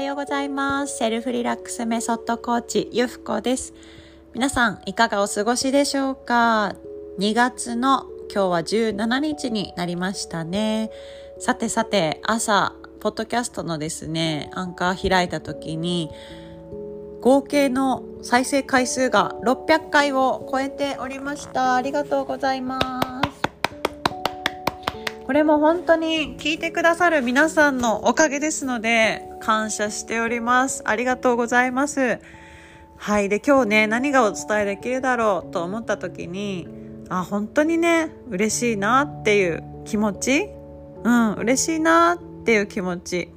はようございます。セルフリラックスメソッドコーチ、ゆふこです。皆さん、いかがお過ごしでしょうか ?2 月の今日は17日になりましたね。さてさて、朝、ポッドキャストのですね、アンカー開いた時に、合計の再生回数が600回を超えておりました。ありがとうございます。これも本当に聞いてくださる皆さんのおかげですので、感謝しております。ありがとうございます。はい。で、今日ね、何がお伝えできるだろうと思った時に、あ、本当にね、嬉しいなっていう気持ち？うん、嬉しいなっていう気持ち。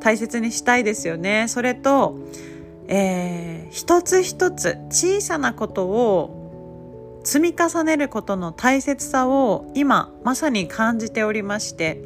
大切にしたいですよね。それと、えー、一つ一つ小さなことを積み重ねることの大切さを今まさに感じておりまして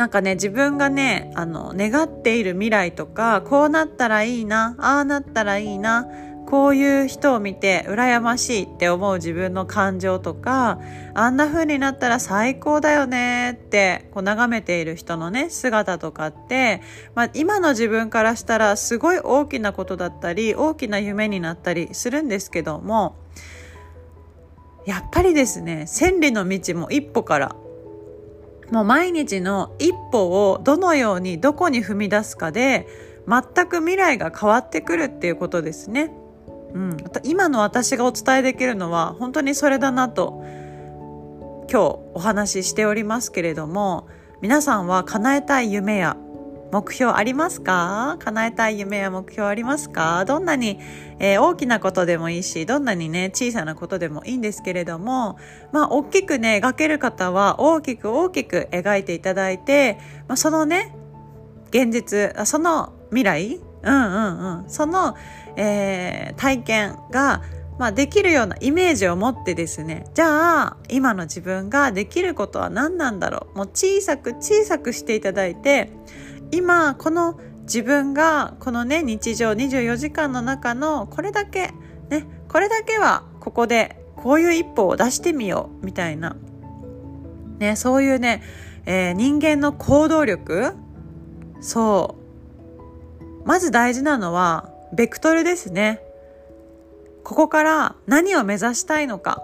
なんかね自分がねあの願っている未来とかこうなったらいいなああなったらいいなこういう人を見て羨ましいって思う自分の感情とかあんな風になったら最高だよねってこう眺めている人のね姿とかって、まあ、今の自分からしたらすごい大きなことだったり大きな夢になったりするんですけどもやっぱりですね千里の道も一歩からもう毎日の一歩をどのようにどこに踏み出すかで全く未来が変わってくるっていうことですね。うん、今の私がお伝えできるのは本当にそれだなと今日お話ししておりますけれども皆さんは叶えたい夢や目標ありますか？叶えたい夢や目標ありますか？どんなに、えー、大きなことでもいいし、どんなにね、小さなことでもいいんですけれども、まあ、大きくね、描ける方は大きく大きく描いていただいて、まあ、そのね、現実、その未来うんうんうん。その、えー、体験が、まあ、できるようなイメージを持ってですね、じゃあ、今の自分ができることは何なんだろう？もう小さく小さくしていただいて、今この自分がこのね日常24時間の中のこれだけねこれだけはここでこういう一歩を出してみようみたいなねそういうね、えー、人間の行動力。そう。まず大事なのはベクトルですね。ここから何を目指したいのか。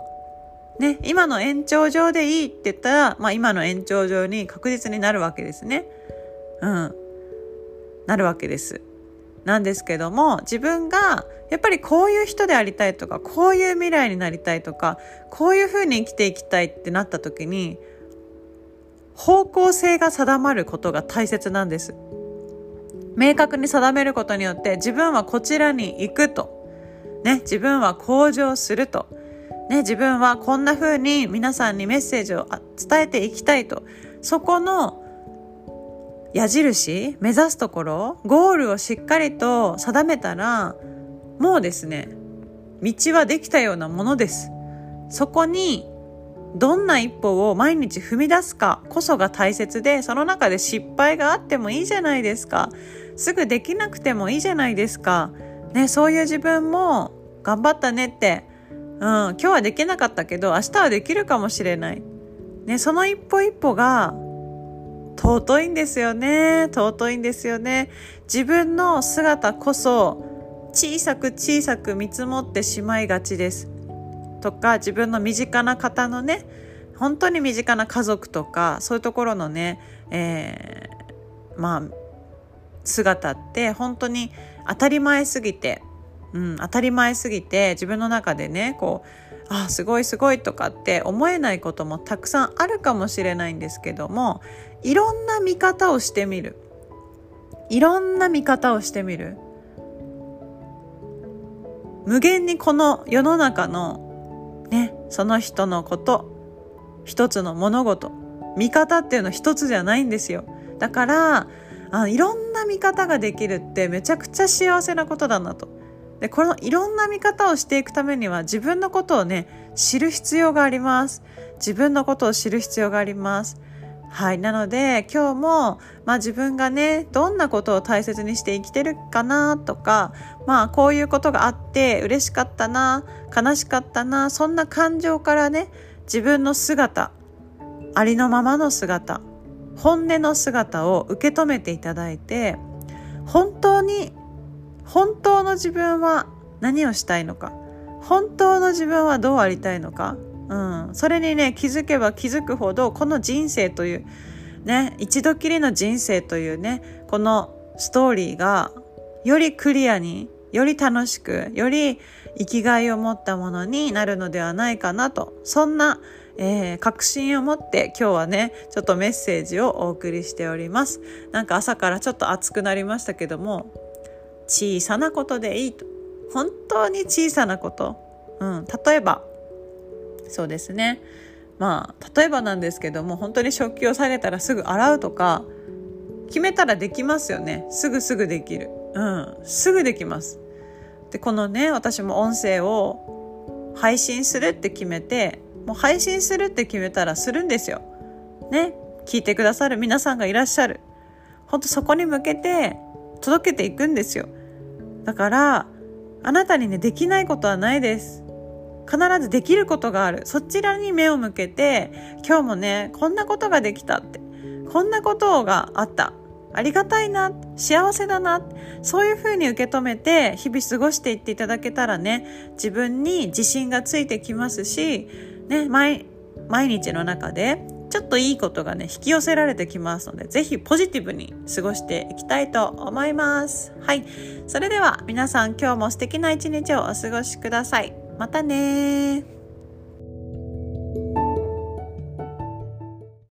ね、今の延長上でいいって言ったら、まあ今の延長上に確実になるわけですね。うん、なるわけです。なんですけども自分がやっぱりこういう人でありたいとかこういう未来になりたいとかこういうふうに生きていきたいってなった時に方向性が定まることが大切なんです。明確に定めることによって自分はこちらに行くと。ね、自分は向上すると。ね、自分はこんな風に皆さんにメッセージを伝えていきたいと。そこの矢印目指すところゴールをしっかりと定めたらもうですね道はできたようなものです。そこにどんな一歩を毎日踏み出すかこそが大切でその中で失敗があってもいいじゃないですか。すぐできなくてもいいじゃないですか。ねそういう自分も頑張ったねってうん今日はできなかったけど明日はできるかもしれない。ねその一歩一歩が尊いんですよね。尊いんですよね。自分の姿こそ小さく小さく見積もってしまいがちです。とか自分の身近な方のね本当に身近な家族とかそういうところのね、えー、まあ姿って本当に当たり前すぎて、うん、当たり前すぎて自分の中でねこうあすごいすごいとかって思えないこともたくさんあるかもしれないんですけどもいろんな見方をしてみる。いろんな見方をしてみる。無限にこの世の中のねその人のこと一つの物事見方っていうの一つじゃないんですよ。だからあいろんな見方ができるってめちゃくちゃ幸せなことだなと。でこのいろんな見方をしていくためには自分のことをね知る必要があります。自分のことを知る必要があります。はい。なので今日も、まあ、自分がねどんなことを大切にして生きてるかなとかまあこういうことがあって嬉しかったな悲しかったなそんな感情からね自分の姿ありのままの姿本音の姿を受け止めていただいて本当に本当の自分は何をしたいのか？本当の自分はどうありたいのか、うん、それにね気づけば気づくほどこの人生というね一度きりの人生というねこのストーリーがよりクリアにより楽しくより生きがいを持ったものになるのではないかなと。そんな、えー、確信を持って今日はねちょっとメッセージをお送りしております。なんか朝からちょっと熱くなりましたけども小さなことでいいと。本当に小さなこと、うん、例えば。そうですね。まあ例えばなんですけども本当に食器を下げたらすぐ洗うとか決めたらできますよね。すぐすぐできる。うんすぐできます。でこのね私も音声を配信するって決めてもう配信するって決めたらするんですよ。ね聞いてくださる皆さんがいらっしゃる。ほんとそこに向けて届けていくんですよ。だからあなたにねできないことはないです。必ずできることがある。そちらに目を向けて今日もねこんなことができたって。こんなことがあった。ありがたいな。幸せだな。そういうふうに受け止めて日々過ごしていっていただけたらね自分に自信がついてきますし、ね、毎毎日の中でちょっといいことがね引き寄せられてきますので是非ポジティブに過ごしていきたいと思います。はい。それでは皆さん今日も素敵な一日をお過ごしください。またね